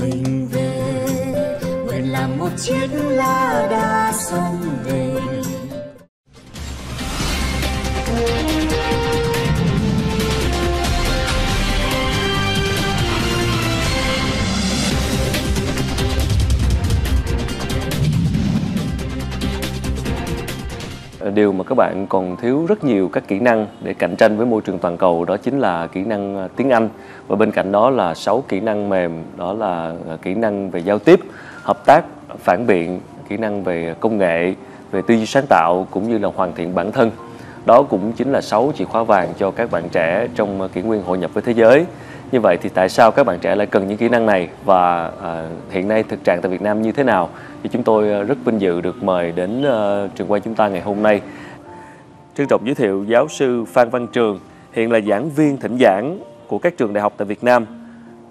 mình về. Nguyện làm một chiếc lá đa sông về. Ờ, điều mà các bạn còn thiếu rất nhiều các kỹ năng để cạnh tranh với môi trường toàn cầu đó chính là kỹ năng ờ, tiếng Anh và bên cạnh đó là 6 kỹ năng mềm đó là ờ, kỹ năng về giao tiếp, hợp tác, phản biện, kỹ năng về công nghệ, về tư duy sáng tạo cũng như là hoàn thiện bản thân. Đó cũng chính là 6 chìa khóa vàng cho các bạn trẻ trong kỷ nguyên hội nhập với thế giới. Như vậy thì tại sao các bạn trẻ lại cần những kỹ năng này và uh, hiện nay thực trạng tại Việt Nam như thế nào? Thì chúng tôi à, rất vinh dự được mời đến uh, trường quay chúng ta ngày hôm nay. Trân trọng giới thiệu giáo sư Phan Văn Trường, hiện là giảng viên thỉnh giảng của các trường đại học tại Việt Nam.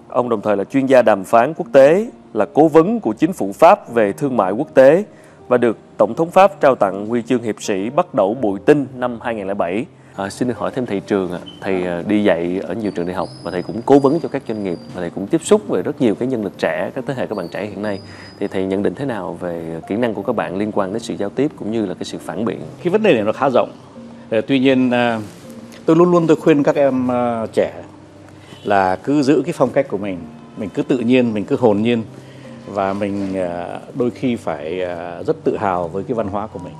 Ông đồng thời là chuyên gia đàm phán quốc tế, là cố vấn của chính phủ Pháp về thương mại quốc tế và được Tổng thống Pháp trao tặng huy chương hiệp sĩ bắt đầu bụi tinh năm 2007. À, xin được hỏi thêm thầy Trường ạ, thầy ờ, đi dạy ở nhiều trường đại học và thầy cũng cố vấn cho các doanh nghiệp và thầy cũng tiếp xúc về rất nhiều cái nhân lực trẻ, các thế hệ các bạn trẻ hiện nay. Thì thầy nhận định thế nào về kỹ năng của các bạn liên quan đến sự giao tiếp cũng như là cái sự phản biện? Cái vấn đề này nó khá rộng. Ờ, tuy nhiên tôi luôn luôn tôi khuyên các em trẻ là cứ giữ cái phong cách của mình, mình cứ tự nhiên, mình cứ hồn nhiên và mình đôi khi phải rất tự hào với cái văn hóa của mình.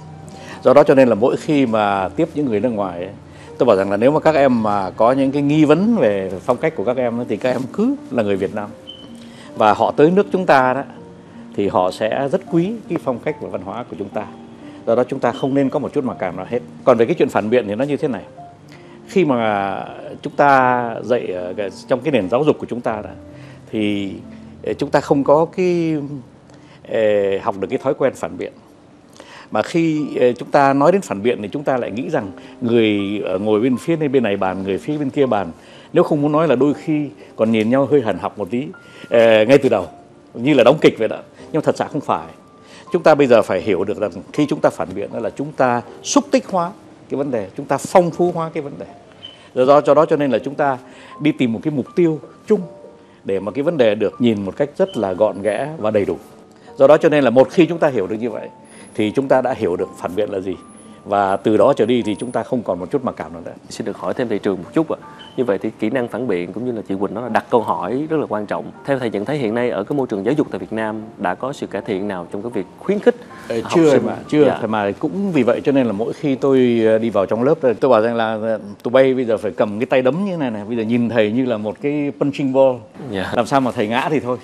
Do đó cho nên là mỗi khi mà tiếp những người nước ngoài ấy, tôi bảo rằng là nếu mà các em mà có những cái nghi vấn về phong cách của các em thì các em cứ là người Việt Nam. Và họ tới nước chúng ta đó thì họ sẽ rất quý cái phong cách và văn hóa của chúng ta. Do đó chúng ta không nên có một chút mặc cảm nào hết. Còn về cái chuyện phản biện thì nó như thế này. Khi mà chúng ta dạy trong cái nền giáo dục của chúng ta đó, thì ờ, chúng ta không có cái ờ, học được cái thói quen phản biện mà khi ờ, chúng ta nói đến phản biện thì chúng ta lại nghĩ rằng người ờ, ngồi bên phía bên này bàn, người phía bên kia bàn. Nếu không muốn nói là đôi khi còn nhìn nhau hơi hẳn học một tí ờ, ngay từ đầu, như là đóng kịch vậy đó, nhưng thật ra không phải. Chúng ta bây giờ phải hiểu được rằng khi chúng ta phản biện đó là chúng ta xúc tích hóa cái vấn đề, chúng ta phong phú hóa cái vấn đề. Do cho đó cho nên là chúng ta đi tìm một cái mục tiêu chung để mà cái vấn đề được nhìn một cách rất là gọn ghẽ và đầy đủ. Do đó cho nên là một khi chúng ta hiểu được như vậy thì chúng ta đã hiểu được phản biện là gì và từ đó trở đi thì chúng ta không còn một chút mặc cảm nữa nữa. Xin được hỏi thêm thầy trường một chút ạ. Như vậy thì kỹ năng phản biện cũng như là chị Quỳnh nó là đặt câu hỏi rất là quan trọng. Theo thầy nhận thấy hiện nay ở cái môi trường giáo dục tại Việt Nam đã có sự cải thiện nào trong cái việc khuyến khích Ê, chưa sinh? mà chưa dạ. mà cũng vì vậy cho nên là mỗi khi tôi ờ, đi vào trong lớp tôi bảo rằng là ờ, tụi bay bây giờ phải cầm cái tay đấm như thế này này bây giờ nhìn thầy như là một cái punching ball dạ. làm sao mà thầy ngã thì thôi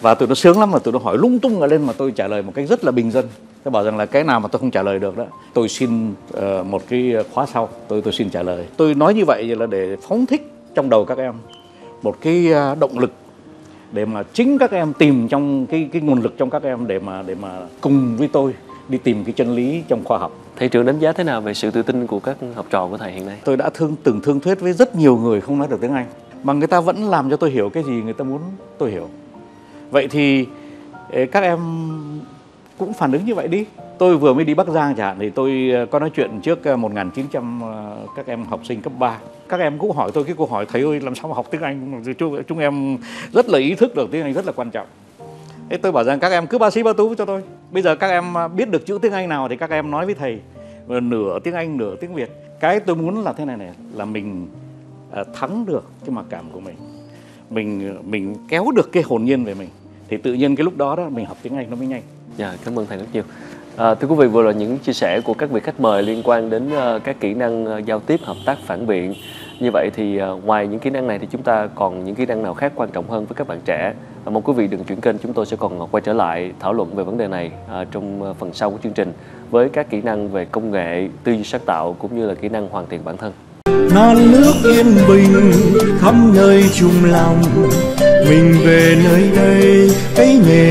và tụi nó sướng lắm mà tụi nó hỏi lung tung ở lên mà tôi trả lời một cách rất là bình dân tôi bảo rằng là cái nào mà tôi không trả lời được đó tôi xin uh, một cái khóa sau tôi tôi xin trả lời tôi nói như vậy là để phóng thích trong đầu các em một cái ờ, động lực để mà chính các em tìm trong cái cái nguồn lực trong các em để mà để mà cùng với tôi đi tìm cái chân lý trong khoa học. Thầy trưởng đánh giá thế nào về sự tự tin của các học trò của thầy hiện nay? Tôi đã thương từng thương thuyết với rất nhiều người không nói được tiếng Anh mà người ta vẫn làm cho tôi hiểu cái gì người ta muốn tôi hiểu. Vậy thì các em cũng phản ứng như vậy đi. Tôi vừa mới đi Bắc Giang chẳng hạn thì tôi ờ, có nói chuyện trước ờ, 1900 ờ, các em học sinh cấp 3 các em cũng hỏi tôi cái câu hỏi thầy ơi làm sao mà học tiếng Anh? Chúng, chúng em rất là ý thức được tiếng Anh rất là quan trọng. Thế tôi bảo rằng các em cứ ba sĩ ba tú cho tôi. Bây giờ các em biết được chữ tiếng Anh nào thì các em nói với thầy. Nửa tiếng Anh nửa tiếng Việt. Cái tôi muốn là thế này này là mình thắng được cái mặc cảm của mình. Mình mình kéo được cái hồn nhiên về mình thì tự nhiên cái lúc đó đó mình học tiếng Anh nó mới nhanh. Dạ, cảm ơn thầy rất nhiều. À, thưa quý vị, vừa là những chia sẻ của các vị khách mời liên quan đến uh, các kỹ năng uh, giao tiếp, hợp tác, phản biện. Như vậy thì uh, ngoài những kỹ năng này thì chúng ta còn những kỹ năng nào khác quan trọng hơn với các bạn trẻ? À, mong quý vị đừng chuyển kênh, chúng tôi sẽ còn quay trở lại thảo luận về vấn đề này uh, trong uh, phần sau của chương trình với các kỹ năng về công nghệ, tư duy sáng tạo cũng như là kỹ năng hoàn thiện bản thân. non nước yên bình khắp nơi chung lòng mình về nơi đây cái nền